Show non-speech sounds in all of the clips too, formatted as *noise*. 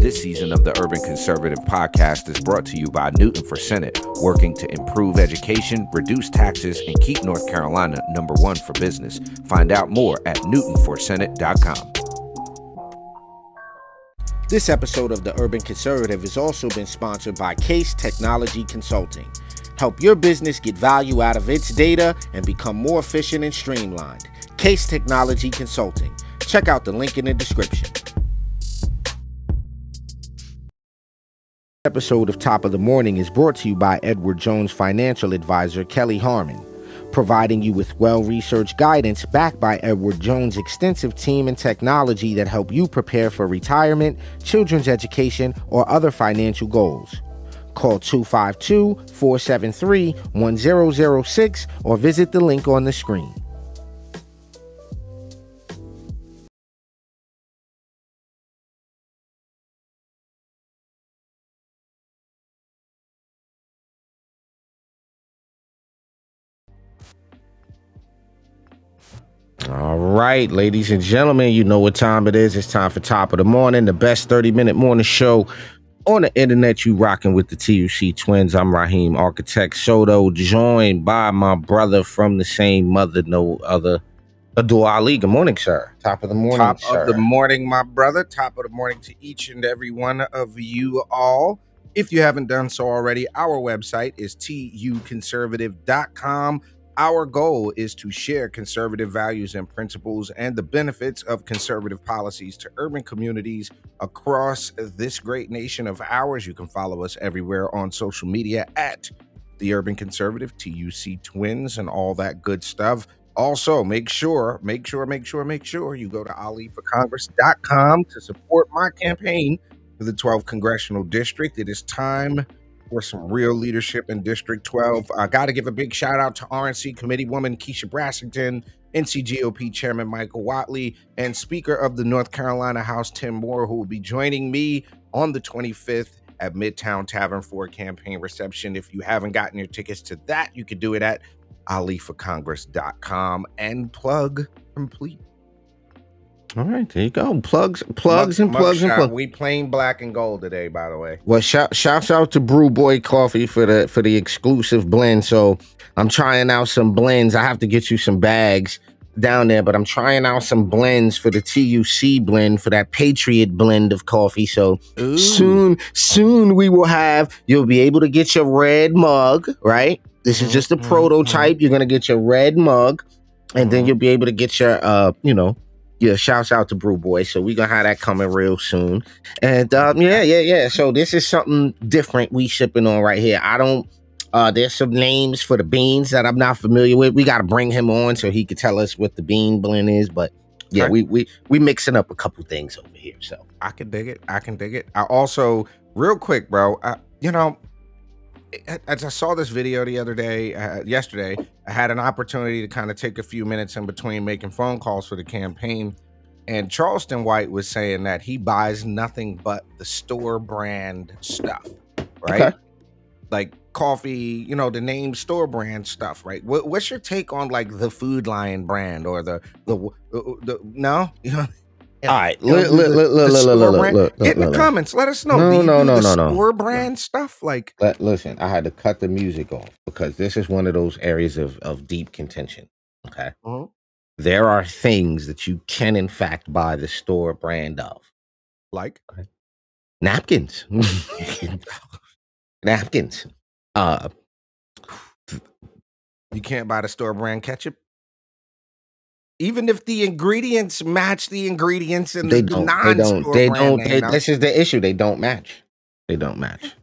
This season of the Urban Conservative Podcast is brought to you by Newton for Senate, working to improve education, reduce taxes, and keep North Carolina number one for business. Find out more at newtonforsenate.com. This episode of the Urban Conservative has also been sponsored by Case Technology Consulting. Help your business get value out of its data and become more efficient and streamlined. Case Technology Consulting. Check out the link in the description. Episode of Top of the Morning is brought to you by Edward Jones financial advisor Kelly Harmon, providing you with well researched guidance backed by Edward Jones' extensive team and technology that help you prepare for retirement, children's education, or other financial goals. Call 252 473 1006 or visit the link on the screen. All right, ladies and gentlemen, you know what time it is. It's time for Top of the Morning, the best 30 minute morning show on the internet. You rocking with the TUC twins. I'm Raheem Architect Soto, joined by my brother from the same mother, no other, Abdul Ali. Good morning, sir. Top of the morning, Top sir. of the morning, my brother. Top of the morning to each and every one of you all. If you haven't done so already, our website is tuconservative.com. Our goal is to share conservative values and principles and the benefits of conservative policies to urban communities across this great nation of ours. You can follow us everywhere on social media at the Urban Conservative, TUC Twins, and all that good stuff. Also, make sure, make sure, make sure, make sure you go to aliforcongress.com to support my campaign for the 12th Congressional District. It is time for some real leadership in District 12. I got to give a big shout out to RNC Committee Woman Keisha Brassington, NCGOP Chairman Michael Whatley, and Speaker of the North Carolina House Tim Moore, who will be joining me on the 25th at Midtown Tavern for a campaign reception. If you haven't gotten your tickets to that, you can do it at aliforcongress.com and plug complete. All right, there you go. Plugs, plugs, and Mug- plugs and plugs. We plain black and gold today, by the way. Well, shout shouts out to Brew Boy Coffee for the for the exclusive blend. So I'm trying out some blends. I have to get you some bags down there, but I'm trying out some blends for the TUC blend for that Patriot blend of coffee. So soon, soon we will have. You'll be able to get your red mug. Right. This is just a mhm, prototype. You're gonna get your red mug, and then Mhm. you'll be able to get your uh, you know. Yeah, shouts out to Brew Boy. So we gonna have that coming real soon. And um, yeah, yeah, yeah. So this is something different we shipping on right here. I don't. Uh, there's some names for the beans that I'm not familiar with. We got to bring him on so he could tell us what the bean blend is. But yeah, Okay. we we we mixing up a couple things over here. So I can dig it. I can dig it. I also, real quick, bro. I, you know, as I saw this video the other day, uh, yesterday, I had an opportunity to kind of take a few minutes in between making phone calls for the campaign. And Charleston White was saying that he buys nothing but the store brand stuff, right? Okay. Like coffee, you know, the name store brand stuff, right? What, what's your take on like the Food Lion brand or the the, the, the no? *laughs* You know, all right, you look, look, look, look, look, store look, look, brand- look, Get in the look, look. comments. Let us know. No, no, no, no, no. Store brand stuff, like Let- listen, I had to cut the music off because this is one of those areas of of deep contention. Okay, Mhm. there are things that you can in fact buy the store brand of. like napkins *laughs* napkins uh you can't buy the store brand ketchup. Even if the ingredients match the ingredients in they the don't they non-store don't they brand don't name, they, this is the issue they don't match they don't match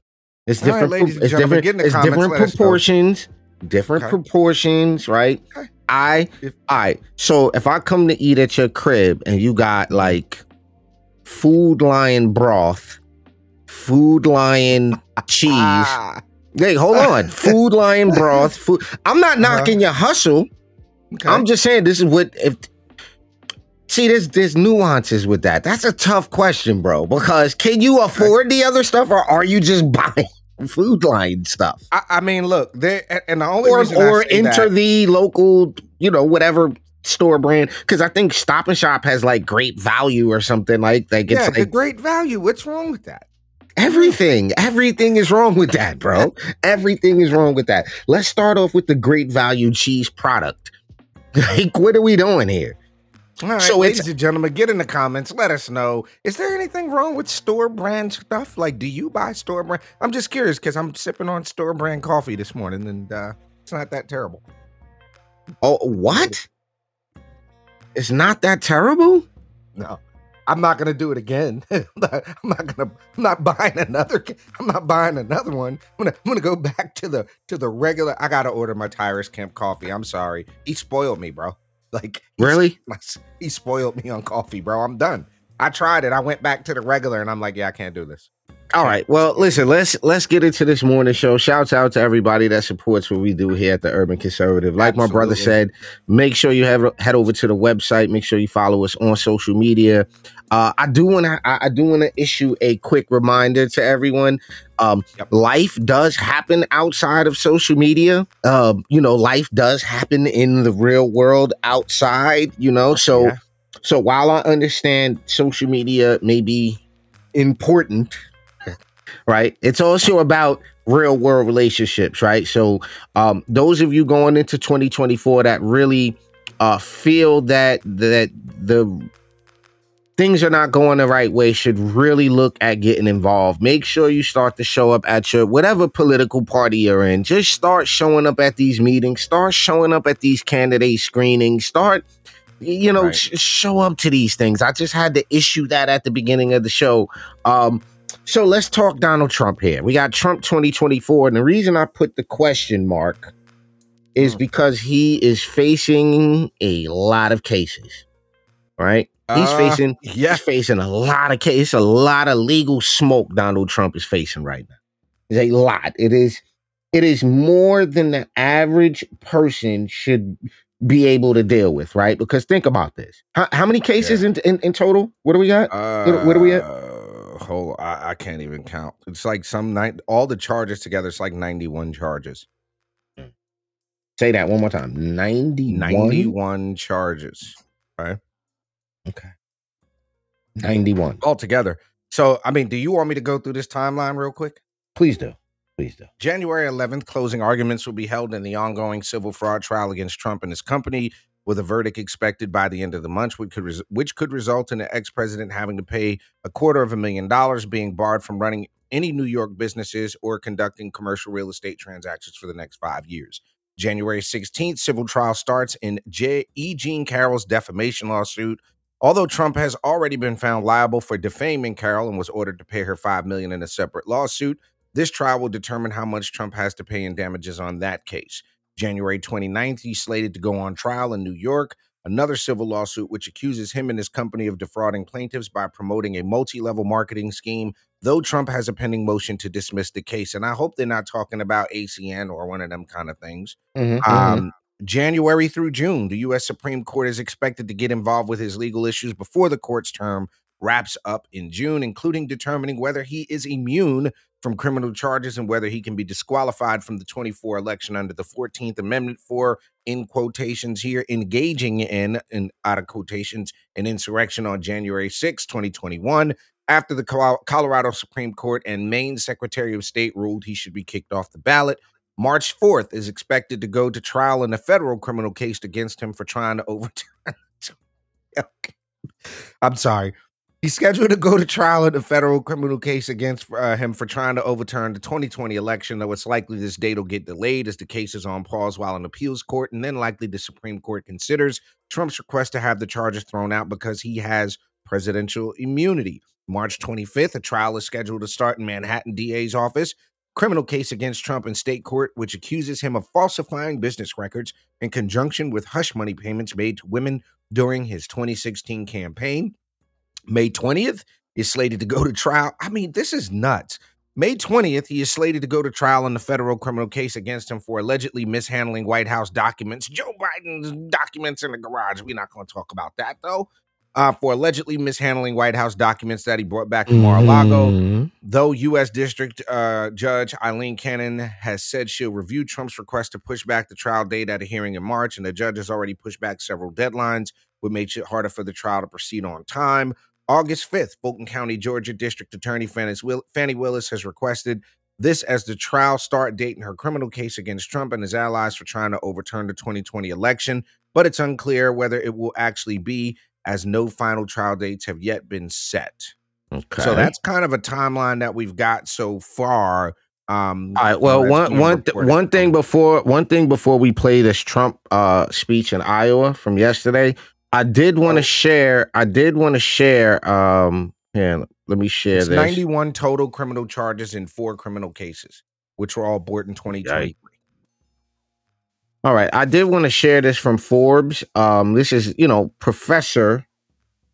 it's All right, different ladies it's different it's comments, different let us know. proportions different Okay. proportions right Okay. i If- right so if i come to eat at your crib and you got like food lion broth food lion cheese *laughs* Hey, hold on. *laughs* Food Lion broth. Food. I'm not Uh-huh. knocking your hustle. Okay. I'm just saying this is what if. See, there's there's nuances with that. That's a tough question, bro. Because can you afford the other stuff, or are you just *laughs* buying Food Lion stuff, I, I mean, look, there and the only or or enter that- the local, you know, whatever store brand? Because I think Stop and Shop has like great value or something like it's yeah, like great value. What's wrong with that? Everything, everything is wrong with that, bro. *laughs* everything is wrong with that. Let's start off with the great value cheese product. Like, what are we doing here? All right, so ladies and gentlemen, get in the comments. Let us know. Is there anything wrong with store brand stuff? Like, do you buy store brand? I'm just curious because I'm sipping on store brand coffee this morning, and uh, it's not that terrible. Oh, what? It's not that terrible? No. I'm not gonna do it again. *laughs* I'm, not, gonna. I'm not buying another. I'm not buying another one. I'm gonna. I'm gonna go back to the to the regular. I gotta order my Tyrus Camp coffee. I'm sorry. He spoiled me, bro. Like really? *laughs* He spoiled me on coffee, bro. I'm done. I tried it. I went back to the regular, and I'm like, yeah, I can't do this. All right. Well, listen, let's let's get into this morning show. Shouts out to everybody that supports what we do here at the Urban Conservative. Like Absolutely. my brother said, make sure you have head over to the website. Make sure you follow us on social media. Uh, I do want to I, do want to issue a quick reminder to everyone. Um, yep. Life does happen outside of social media. Um, you know, life does happen in the real world outside. You know, so yeah. so while I understand social media may be important right? It's also about real world relationships, right? So, um, those of you going into 2024 that really uh, feel that that the things are not going the right way should really look at getting involved. Make sure you start to show up at your whatever political party you're in. Just start showing up at these meetings. Start showing up at these candidate screenings. Start you know right. sh- show up to these things. I just had to issue that at the beginning of the show. Um so let's talk Donald Trump here. We got Trump 2024. And the reason I put the question mark is mm. because he is facing a lot of cases, right? He's uh, facing yeah. he's facing a lot of cases, a lot of legal smoke Donald Trump is facing right now. It's a lot. It is it is more than the average person should be able to deal with, right? Because think about this. How, how many cases yeah. in, in, in total? What do we got? Uh, what, what, do we at? Whole I, I, can't even count. It's like some night all the charges together, it's like 91 charges. Mm. Say that one more time. 91? 91 charges. Right. Okay. 91. Altogether. So I mean, do you want me to go through this timeline real quick? Please do. Please do. January 11th, closing arguments will be held in the ongoing civil fraud trial against Trump and his company with a verdict expected by the end of the month, which could, res- which could result in the ex president having to pay a quarter of a million dollars, being barred from running any New York businesses or conducting commercial real estate transactions for the next five years. January 16th, civil trial starts in J- E. Jean Carroll's defamation lawsuit. Although Trump has already been found liable for defaming Carroll and was ordered to pay her 5 million in a separate lawsuit, this trial will determine how much Trump has to pay in damages on that case. January 29th, he's slated to go on trial in New York. Another civil lawsuit which accuses him and his company of defrauding plaintiffs by promoting a multi level marketing scheme, though Trump has a pending motion to dismiss the case. And I hope they're not talking about ACN or one of them kind of things. Mm-hmm, mm-hmm. um, mm-hmm. January through June, the U.S. Supreme Court is expected to get involved with his legal issues before the court's term wraps up in June, including determining whether he is immune from criminal charges and whether he can be disqualified from the 24 election under the 14th Amendment for, in quotations here, engaging in, in out of quotations, an insurrection on January 6, 2021. After the Colorado Supreme Court and Maine Secretary of State ruled he should be kicked off the ballot, March 4th is expected to go to trial in a federal criminal case against him for trying to overturn. *laughs* I'm sorry. He's scheduled to go to trial in a federal criminal case against uh, him for trying to overturn the 2020 election, though it's likely this date will get delayed as the case is on pause while an appeals court and then likely the Supreme Court considers Trump's request to have the charges thrown out because he has presidential immunity. March 25th, a trial is scheduled to start in Manhattan DA's office. Criminal case against Trump in state court, which accuses him of falsifying business records in conjunction with hush money payments made to women during his 2016 campaign. May 20th is slated to go to trial. I mean, this is nuts. May 20th, he is slated to go to trial in the federal criminal case against him for allegedly mishandling White House documents, Joe Biden's documents in the garage. We're not going to talk about that, though. uh, for allegedly mishandling White House documents that he brought back from Mar-a-Lago. Mm-hmm. Though U.S. District uh, Judge Aileen Cannon has said she'll review Trump's request to push back the trial date at a hearing in March, and the judge has already pushed back several deadlines, which makes it harder for the trial to proceed on time. August 5th, Fulton County, Georgia District Attorney Fani Willis has requested this as the trial start date in her criminal case against Trump and his allies for trying to overturn the 2020 election, but it's unclear whether it will actually be, as no final trial dates have yet been set. Okay. So that's kind of a timeline that we've got so far. Um, all right. Well, one one th- one thing before one thing before we play this Trump uh speech in Iowa from yesterday, I did want Oh. to share. I did want to share. Um, here, let me share It's this. 91 total criminal charges in four criminal cases, which were all brought in 2023. All right, I did want to share this from Forbes. Um, this is you know Professor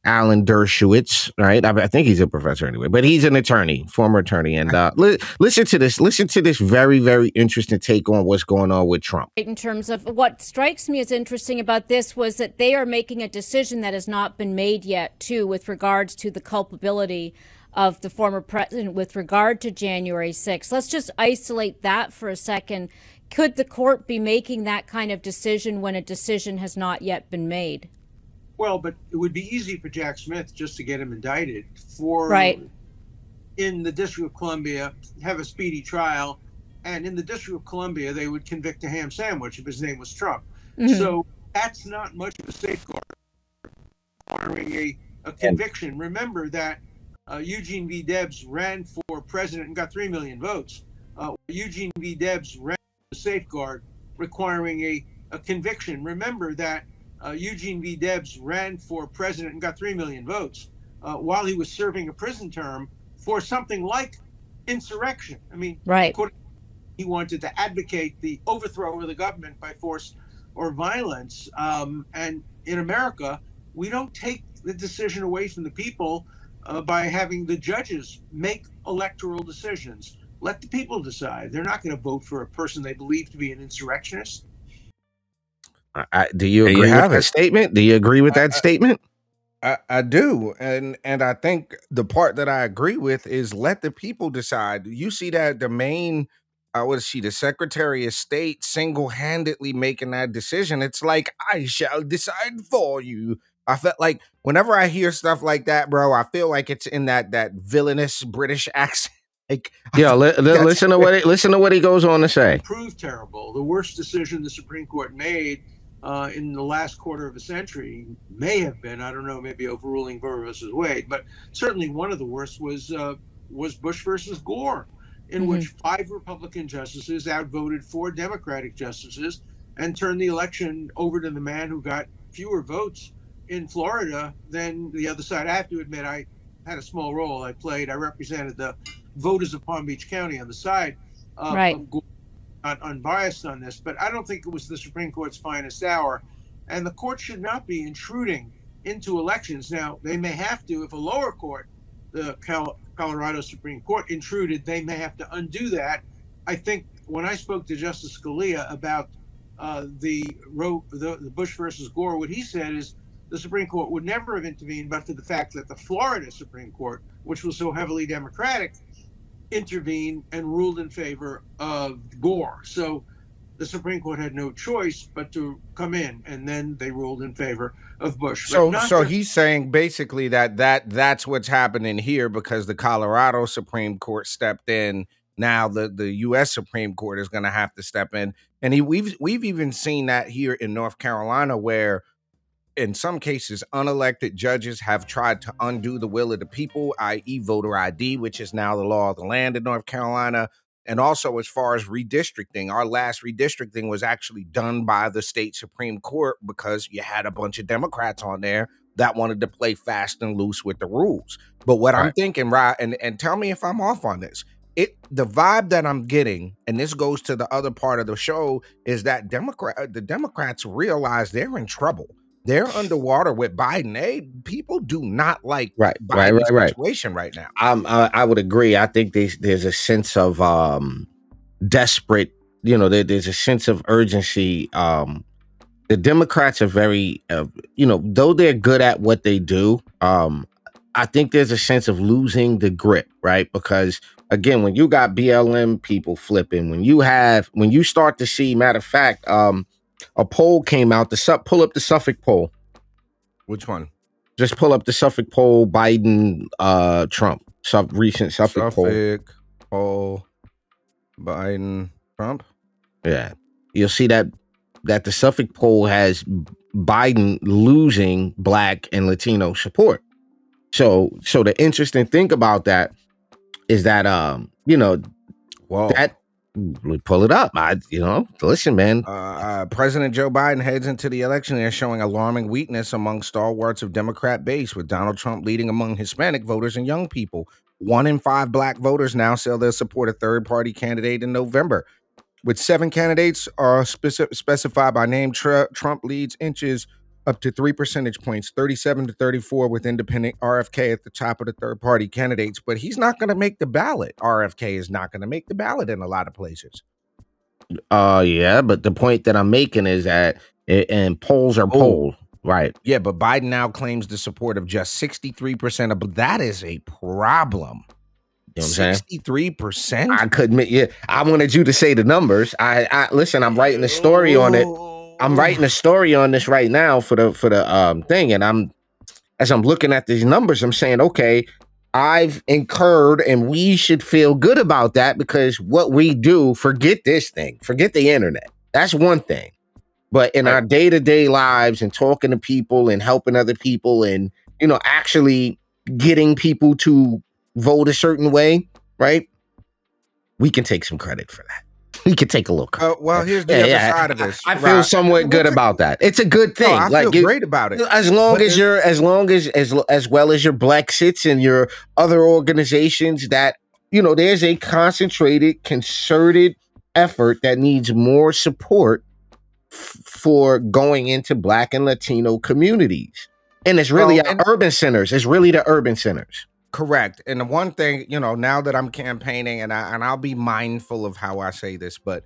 Alan Dershowitz, right? I, I think he's a professor anyway, but he's an attorney, former attorney. And uh, li- listen to this. Listen to this very very interesting take on what's going on with Trump. in terms of what strikes me as interesting about this was that they are making a decision that has not been made yet too with regards to the culpability of the former president with regard to January 6th. Let's just isolate that for a second. Could the court be making that kind of decision when a decision has not yet been made? Well, but it would be easy for Jack Smith just to get him indicted for Right. in the District of Columbia, have a speedy trial, and in the District of Columbia they would convict a ham sandwich if his name was Trump. Mhm. So that's not much of a safeguard requiring a, a conviction. Remember that uh, Eugene V. Debs ran for president and got 3 million votes. Uh, Eugene V. Debs ran a safeguard requiring a, a conviction. Remember that uh, Eugene V. Debs ran for president and got 3 million votes uh, while he was serving a prison term for something like insurrection. I mean, Right. he wanted to advocate the overthrow of the government by force or violence. Um, and in America, we don't take the decision away from the people uh, by having the judges make electoral decisions. Let the people decide. They're not going to vote for a person they believe to be an insurrectionist. I, I- do you There you agree with have that it. statement? Do you agree with I- that I- statement? I, I do, and and I think the part that I agree with is let the people decide. You see that the main, I what is she, the Secretary of State, single handedly making that decision. It's like I shall decide for you. I felt like whenever I hear stuff like that, bro, I feel like it's in that that villainous British *laughs* accent. Like, Yeah, li- li- listen to what he, listen to what he goes on to say. Proved terrible. The worst decision the Supreme Court made uh, in the last quarter of a century may have been, I don't know, maybe overruling Roe versus Wade, but certainly one of the worst was uh, was Bush versus Gore, in Mhm. which five Republican justices outvoted four Democratic justices and turned the election over to the man who got fewer votes in Florida than the other side. I have to admit, I had a small role. I played. I represented the voters of Palm Beach County on the side of, Right. of Gore not unbiased on this, but I don't think it was the Supreme Court's finest hour. And the court should not be intruding into elections. Now, they may have to, if a lower court, the Colorado Supreme Court, intruded, they may have to undo that. I think when I spoke to Justice Scalia about uh, the, the, the Bush versus Gore, what he said is the Supreme Court would never have intervened but for the fact that the Florida Supreme Court, which was so heavily Democratic, intervened and ruled in favor of Gore. So the Supreme Court had no choice but to come in, and then they ruled in favor of Bush. So so just- he's saying basically that that that's what's happening here because the Colorado Supreme Court stepped in. Now the the U.S. Supreme Court is going to have to step in, and he we've we've even seen that here in North Carolina where. In some cases, unelected judges have tried to undo the will of the people, i.e., voter ID, which is now the law of the land in North Carolina. And also, as far as redistricting, our last redistricting was actually done by the state Supreme Court because you had a bunch of Democrats on there that wanted to play fast and loose with the rules. But what I'm thinking, right, and, and tell me if I'm off on this. It the vibe that I'm getting, and this goes to the other part of the show, is that Democrat uh, the Democrats realize they're in trouble. They're underwater with Biden. They people do not like Right, Biden's right, right, right. situation right now. I'm, I, I would agree. I think there's there's a sense of um, desperate. You know, there, there's a sense of urgency um, the Democrats are very, uh, you know, though they're good at what they do, um, I think there's a sense of losing the grip, right? Because again, when you got BLM people flipping, when you have, when you start to see, matter of fact, um, a poll came out. The su- pull up the Suffolk poll. Which one? Just pull up the Suffolk poll. Biden, uh, Trump. Sub recent Suffolk, poll. Suffolk poll. Biden, Trump. Yeah, you'll see that that the Suffolk poll has Biden losing Black and Latino support. So, so the interesting thing about that is that um, you know, Whoa. that pull it up. I, you know, listen, man. Uh, uh, President Joe Biden heads into the election year showing alarming weakness among stalwarts of Democrat base, with Donald Trump leading among Hispanic voters and young people. One in five black voters now say they'll support a third party candidate in November. With seven candidates are speci- specified by name, Tr- Trump leads inches up to three percentage points, 37 to 34, with independent RFK at the top of the third party candidates. But he's not going to make the ballot. RFK is not going to make the ballot in a lot of places. Uh, yeah, but the point that I'm making is that, a- and polls are Oh. polls, right? Yeah, but Biden now claims the support of just 63% of that is a problem. You know what I'm saying? 63%? I couldn't. Yeah, I wanted you to say the numbers. I, I listen. I'm writing a story on it. I'm writing a story on this right now for the for the um thing, and I'm as I'm looking at these numbers, I'm saying, okay, I've incurred, and we should feel good about that because what we do, forget this thing, forget the internet. That's one thing, but in Right. our day to day lives and talking to people and helping other people, and you know, actually getting people to vote a certain way, right? We can take some credit for that. *laughs* We can take a look. Uh, well, here's the Yeah, other yeah. side of this. I feel Right. somewhat good about that. It's a good thing. No, I like feel you- great about it. as long But as you're as long as as as well as your black sits and your other organizations that you know there's a concentrated concerted effort that needs more support f- for going into black and latino communities and it's really our and- urban centers it's really the urban centers Correct. And the one thing, you know, now that I'm campaigning and I and I'll be mindful of how I say this, but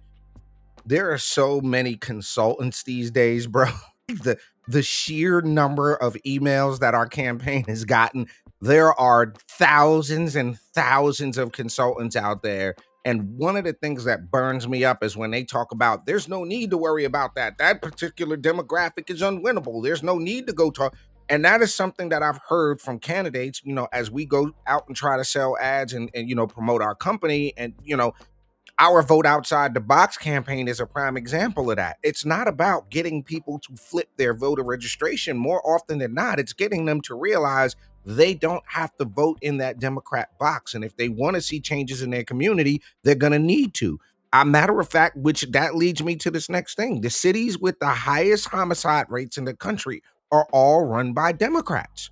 there are so many consultants these days, bro. *laughs* the the sheer number of emails that our campaign has gotten, there are thousands and thousands of consultants out there. And one of the things that burns me up is when they talk about there's no need to worry about that. That particular demographic is unwinnable. There's no need to go talk. And that is something that I've heard from candidates, you know, as we go out and try to sell ads and, and you know, promote our company. And, you know, our vote outside the box campaign is a prime example of that. It's not about getting people to flip their voter registration. More often than not, it's getting them to realize they don't have to vote in that Democrat box. And if they want to see changes in their community, they're going to need to. A matter of fact, which that leads me to this next thing the cities with the highest homicide rates in the country are all run by Democrats.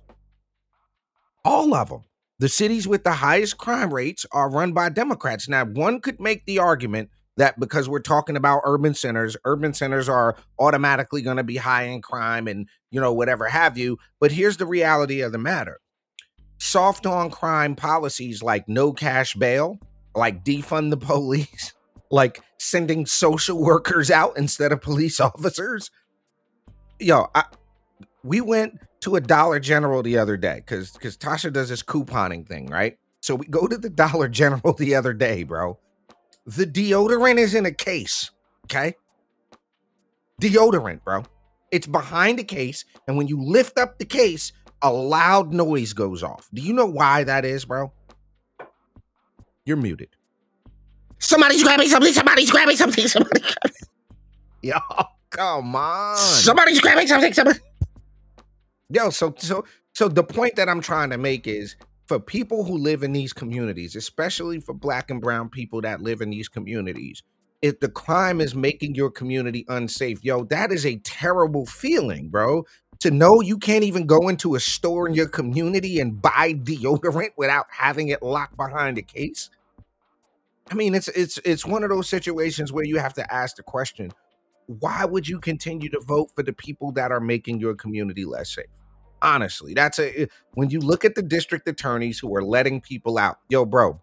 All of them. The cities with the highest crime rates are run by Democrats. Now, one could make the argument that because we're talking about urban centers, urban centers are automatically going to be high in crime and, you know, whatever have you. But here's the reality of the matter soft on crime policies like no cash bail, like defund the *laughs* police, like sending social workers out instead of police *laughs* officers. Yo, I, we went to a Dollar General the other day because because Tasha does this couponing thing, right? So we go to the *laughs* Dollar General the other day, bro. The deodorant is in a case, okay? Deodorant, bro. It's behind the case, and when you lift up the case, a loud noise goes off. Do you know why that is, bro? You're muted. somebody's grabbing something somebody's grabbing something somebody, *laughs* Yo, come on. somebody's grabbing something somebody Yo, so so so the point that I'm trying to make is for people who live in these communities, especially for black and brown people that live in these communities, if the crime is making your community unsafe, yo, that is a terrible feeling, bro. To know you can't even go into a store in your community and buy deodorant without having it locked behind a case. I mean, it's it's it's one of those situations where you have to ask the question, why would you continue to vote for the people that are making your community less safe? Honestly, that's a when you look at the district attorneys who are letting people out, yo, bro,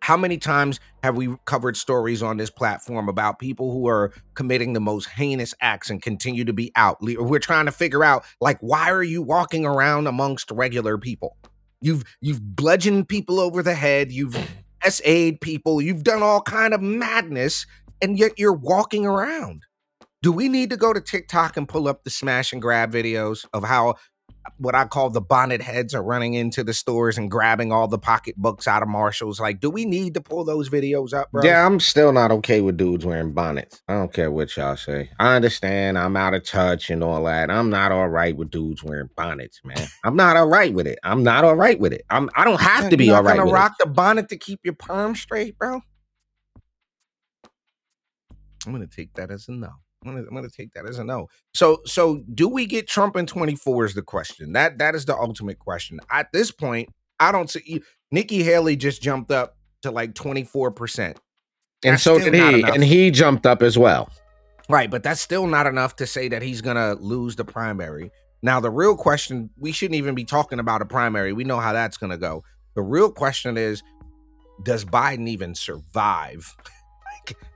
How many times have we covered stories on this platform about people who are committing the most heinous acts and continue to be out? We're trying to figure out like why are you walking around amongst regular people? You've you've bludgeoned people over the head, you've SA'd people, you've done all kind of madness, and yet you're walking around. Do we need to go to TikTok and pull up the smash and grab videos of how uh, what I call the bonnet heads are running into the stores and grabbing all the pocketbooks out of Marshalls? Like, do we need to pull those videos up, bro? Yeah, I'm still not okay with dudes wearing bonnets. I don't care what y'all say. I understand I'm out of touch and all that. I'm not all right with dudes wearing bonnets, man. I'm not all right with it. I'm not all right with it. I'm I don't have to be all right gonna rock the bonnet to keep your perm straight, bro. I'm gonna take that as a no. I'm gonna, I'm gonna take that as a no. So, so do we get Trump in 24 is the question. That that is the ultimate question. At this point, I don't see Nikki Haley just jumped up to like 24 percent. And That's so did he. And he jumped up as well. Right, but that's still not enough to say that he's gonna lose the primary. Now, the real question, we shouldn't even be talking about a primary. We know how that's gonna go. The real question is, does Biden even survive? *laughs*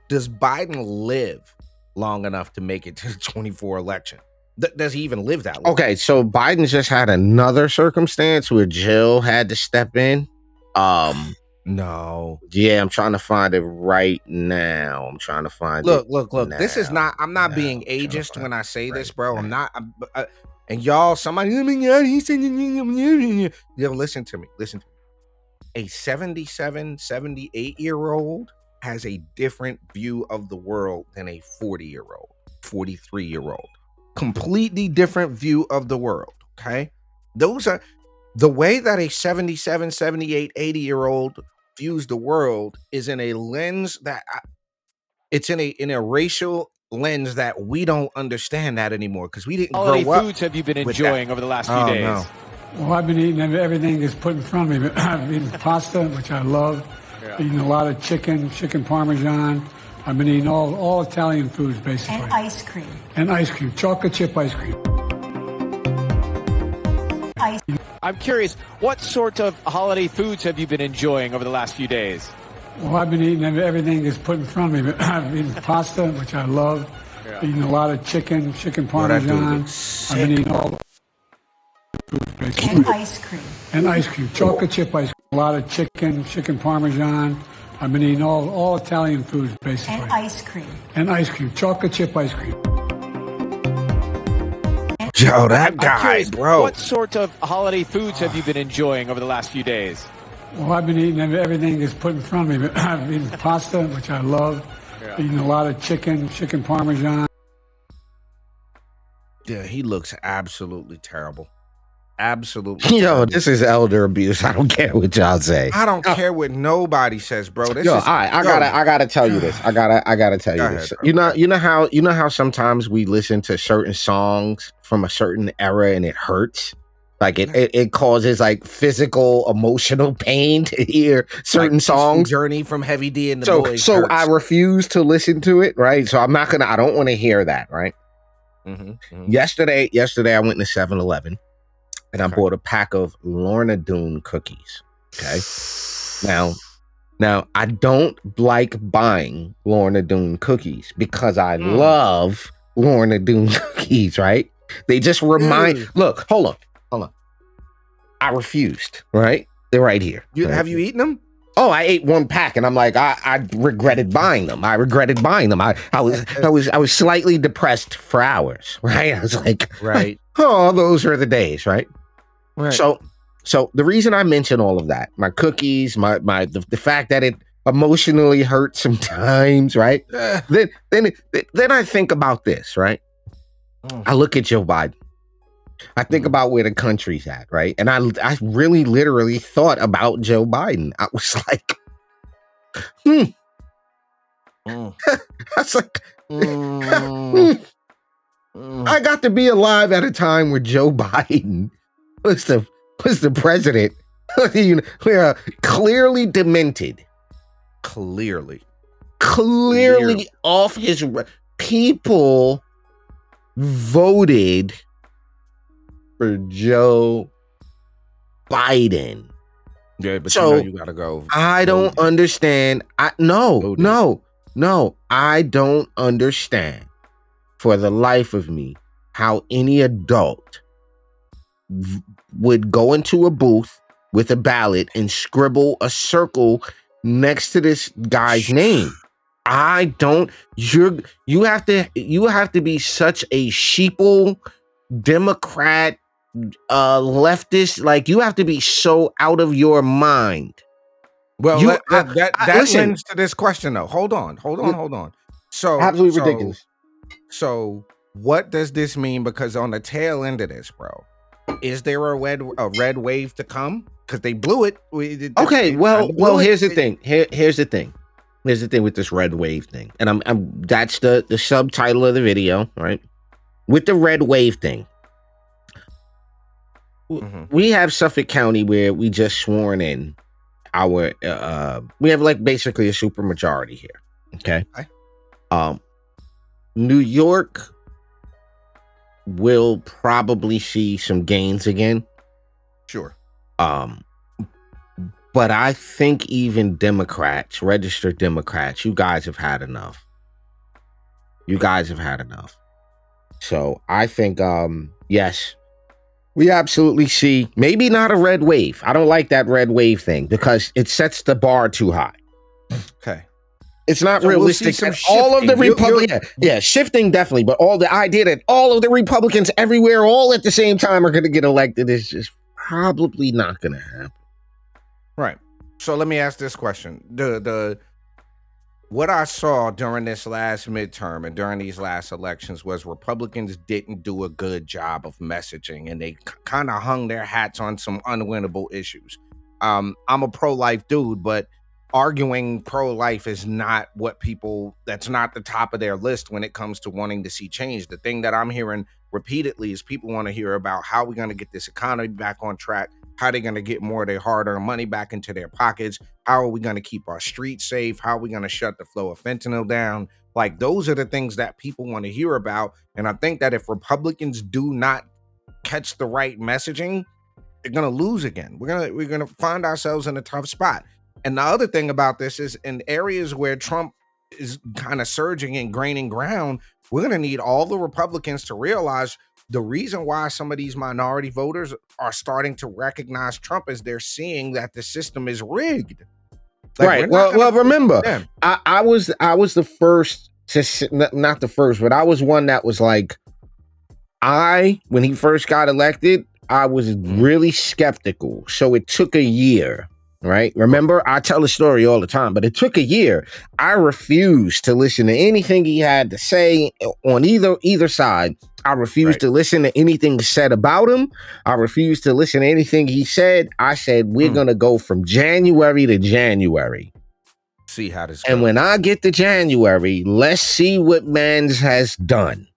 does Biden live long enough to make it to the *laughs* 24 election? Th- does he even live that long? Okay, so Biden just had another circumstance where Jill had to step in. Um, *sighs* No. yeah, I'm trying to find it right now. I'm trying to find Look, it. look, look. Look. This is not. I'm not Now being ageist when I say this, right bro. I'm not. I'm, uh, and y'all, somebody, my God, he said, yo, listen to me. Listen to me. A 77, 78 year old has a different view of the world than a 40 year old, 43 year old. Completely different view of the world. Okay. Those are the way that a 77, 78, 80 year old views the world is in a lens that I, it's in a in a racial lens that we don't understand that anymore because we didn't holiday grow up. foods have you been enjoying over the last few Oh, days? no. Well, I've been eating everything that's put in front of me. *clears throat* I've eaten pasta, which I love. Eating a lot of chicken, chicken parmesan. I've been eating all, all Italian foods, basically. and ice cream. And ice cream, chocolate chip ice cream. Ice I'm curious, what sort of holiday foods have you been enjoying over the last few days? Well, I've been eating everything that's put in front of me. *clears throat* I've eaten pasta, which I love. Eating a lot of chicken, chicken Yo, that dude parmesan. I've been eating all foods, basically. And ice cream. and ice cream, chocolate chip ice cream. A lot of chicken, chicken parmesan. I've been eating all, all Italian foods, basically. And ice cream. and ice cream, chocolate chip ice cream. Yo, that guy, curious, bro. what sort of holiday foods have you been enjoying over the last few days? Well, I've been eating everything that's put in front of me. *clears throat* I've eaten pasta, which I love. Eating a lot of chicken, chicken parmesan. Yeah, he looks absolutely terrible. Absolutely. *laughs* Yo, this is elder abuse. I don't care what y'all say. I don't care what nobody says, bro. This Yo, is, all right, I yo, gotta, I gotta tell you *sighs* this. I gotta, I gotta tell you Go this. bro. you know, you know how, you know how sometimes we listen to certain songs from a certain era and it hurts. Like it, it, it causes like physical, emotional pain to hear certain like, songs. Journey from Heavy D and the So, Boys. so I refuse to listen to it. Right. So I'm not gonna. I don't want to hear that. Right. Mhm, mhm. Yesterday, yesterday I went to 7-Eleven and I bought a pack of Lorna Doone cookies. Okay. Now, now I don't like buying Lorna Doone cookies because I Mm. love Lorna Doone *laughs* cookies, right? They just remind Dude. look, hold on, hold on. I refused, right? They're right here. You, right? have you eaten them? Oh, I ate one pack and I'm like, I, I regretted buying them. I regretted buying them. I, I was *laughs* I was I was slightly depressed for hours, *laughs* right? I was like, Right. oh, those are the days, right? Right. So, so the reason I mention all of that, my cookies, my my the, the fact that it emotionally hurts *laughs* sometimes, right? *laughs* Eh, Then then then I think about this, right? Mm. I look at Joe Biden. I think Mhm. about where the country's at, right? And I I really literally thought about Joe Biden. I was *laughs* like, mm, I was like, mm, mm. I got to be alive at a time where Joe Biden was the was the president. *laughs* you know, we're uh, clearly demented, Clearly. clearly Clearly. off his re- people voted for Joe Biden. Yeah, but So, you know you gotta go. I don't vote. understand. I no, Voted. no, no. I don't understand for the life of me how any adult v- would go into a booth with a ballot and scribble a circle next to this guy's name. I don't you're you have to you have to be such a sheeple democrat uh leftist like you have to be so out of your mind Well, You- that that, I- that listen. lends to this question though. Hold on, hold on, hold on. So absolutely so- ridiculous So, what does this mean? Because on the tail end of this, bro, is there a red a red wave to come? Because they blew it. Okay, well, well, it. here's the thing. Here, here's the thing. Here's the thing with this red wave thing, and I'm, I'm that's the the subtitle of the video, right? With the red wave thing, Mhm. we have Suffolk County where we just sworn in our, uh, we have like basically a super majority here. Okay. Okay. Um, New York will probably see some gains again. Sure. Um, but I think even Democrats, registered Democrats, you guys have had enough. You guys have had enough. So I think, um, yes, we absolutely see maybe not a red wave. I don't like that red wave thing because it sets the bar too high. Okay. It's not So we'll realistic. some all of the shifting. You- you- Republicans, yeah, yeah, shifting definitely, but all the idea that all of the Republicans everywhere, all at the same time, are going to get elected is just probably not going to happen. Right. So let me ask this question: the the what I saw during this last midterm and during these last elections was Republicans didn't do a good job of messaging, and they kind of hung their hats on some unwinnable issues. Um, I'm a pro-life dude, but arguing pro-life is not what people that's not the top of their list when it comes to wanting to see change. The thing that I'm hearing repeatedly is people want to hear about how we're going to get this economy back on track how they're going to get more of their hard-earned money back into their pockets how are we going to keep our streets safe how are we going to shut the flow of fentanyl down? Like those are the things that people want to hear about and i think that if republicans do not catch the right messaging they're going to lose again. We're going to we're going to find ourselves in a tough spot and the other thing about this is in areas where trump is kind of surging and gaining ground we're going to need all the republicans to realize the reason why some of these minority voters are starting to recognize Trump is they're seeing that the system is rigged. Like, right. Well, well, remember. I, I was I was the first to not the first, but I was one that was like, I when he first got elected, I was mm. really skeptical. So it took a year. Right. Remember, I tell the story all the time, but it took a year. I refused to listen to anything he had to say on either either side. I refused Right. to listen to anything said about him. I refused to listen to anything he said. I said, we're Hmm. gonna go from January to January. See how this And goes. when I get to January, let's see what Mans has done.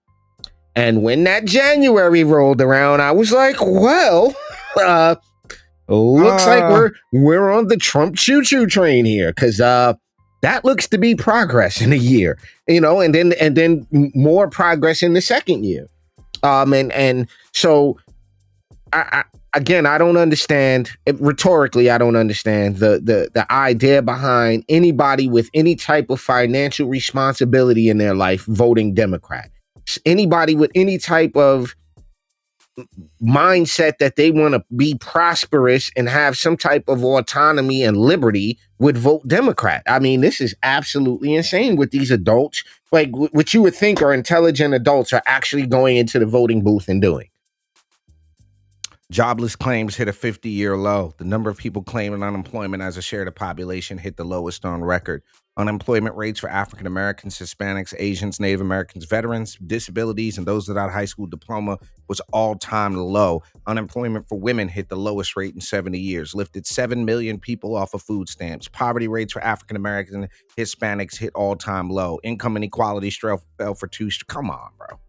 And when that January rolled around, I was like, well, *laughs* uh, looks like Uh. we're we're on the Trump choo-choo train here. Cause uh that looks to be progress in a year, you know, and then and then more progress in the second year. Um and and so I, I again, I don't understand it, rhetorically. I don't understand the the the idea behind anybody with any type of financial responsibility in their life voting Democrat. Anybody with any type of mindset that they want to be prosperous and have some type of autonomy and liberty would vote Democrat. I mean, this is absolutely insane with these adults. Like wh- what you would think are intelligent adults are actually going into the voting booth and doing. Jobless claims hit a 50 year low. The number of people claiming unemployment as a share of the population hit the lowest on record. Unemployment rates for African Americans, Hispanics, Asians, Native Americans, veterans, disabilities, and those without a high school diploma was all time low. Unemployment for women hit the lowest rate in 70 years, lifted 7 million people off of food stamps. Poverty rates for African Americans, Hispanics hit all time low. Income inequality fell, fell for two. Come on, bro.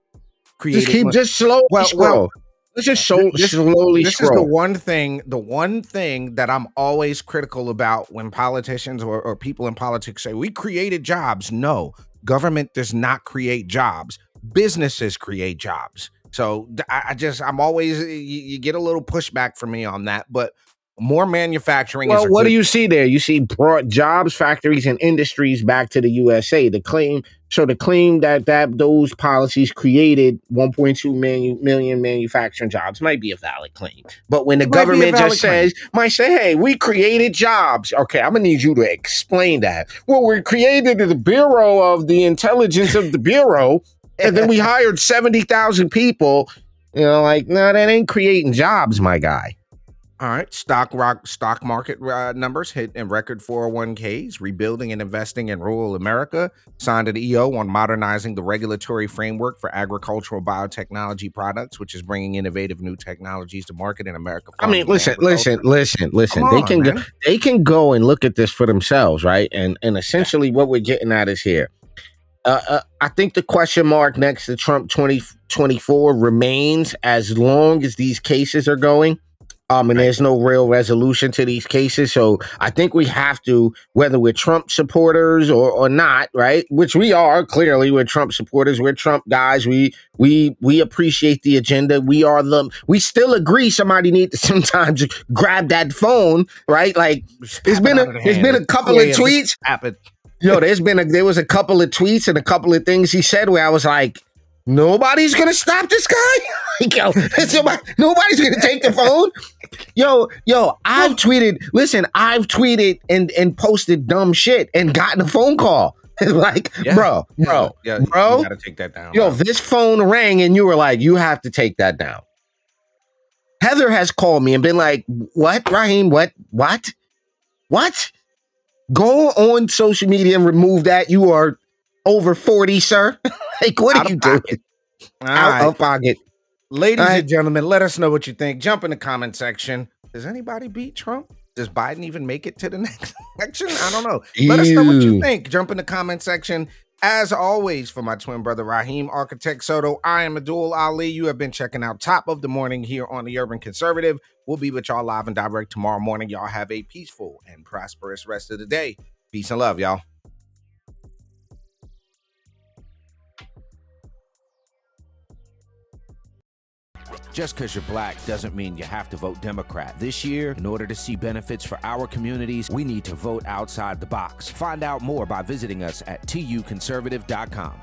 Just keep just slow. Well, well, Let's just so, this- slowly this is the one thing the one thing that i'm always critical about when politicians or, or people in politics say we created jobs. No government does not create jobs. Businesses create jobs. So i, I just i'm always you, you get a little pushback from me on that but more manufacturing. Well, what good- do you see there? You see brought jobs, factories, and industries back to the USA. The claim, so the claim that that those policies created 1.2 million, million manufacturing jobs might be a valid claim. But when the might government just says, might say, "Hey, we created jobs," okay, I'm gonna need you to explain that. Well, we created the Bureau of the Intelligence of the Bureau, and then we *laughs* hired seventy thousand people. You know, like, no, that ain't creating jobs, my guy. All right, stock rock stock market uh, numbers hit in record 401ks, rebuilding and investing in rural America. Signed an EO on modernizing the regulatory framework for agricultural biotechnology products, which is bringing innovative new technologies to market in America. I mean, listen, listen, listen, listen. Come they on, can go, they can go and look at this for themselves, right? And and essentially, what we're getting at is here. Uh, uh, I think the question mark next to Trump twenty twenty four remains as long as these cases are going. Um, and there's no real resolution to these cases. So I think we have to, whether we're Trump supporters or, or not, right? Which we are clearly, we're Trump supporters, we're Trump guys. We we we appreciate the agenda. We are the we still agree somebody need to *laughs* sometimes grab that phone, right? Like it's been a out of the there's hand. been a couple of Yeah, tweets. it. Yo, there's been a there was a couple of tweets and a couple of things he said where I was like, nobody's gonna stop this guy. *laughs* yo, *laughs* somebody- nobody's gonna take the phone. Yo, yo, I've tweeted. Listen, I've tweeted and and posted dumb shit and gotten a phone call. *laughs* like, Yeah. bro, bro, yeah, bro. you gotta take that down. Yo, this phone rang and you were like, you have to take that down. Heather has called me and been like, what, Raheem? What? What? What? Go on social media and remove that. You are over 40, sir. *laughs* like, what Out are you pocket. doing? All Out right. of pocket. Ladies right. and gentlemen, let us know what you think. Jump in the comment section. Does anybody beat Trump? Does Biden even make it to the *laughs* next election? I don't know. Let us know what you think. Jump in the comment section. As always, for my twin brother Raheem Architect Soto, I am Abdul Ali. You have been checking out Top of the Morning here on the Urban Conservative. We'll be with y'all live and direct tomorrow morning. Y'all have a peaceful and prosperous rest of the day. Peace and love, y'all. Just because you're black doesn't mean you have to vote Democrat. This year, in order to see benefits for our communities, we need to vote outside the box. Find out more by visiting us at tuconservative.com.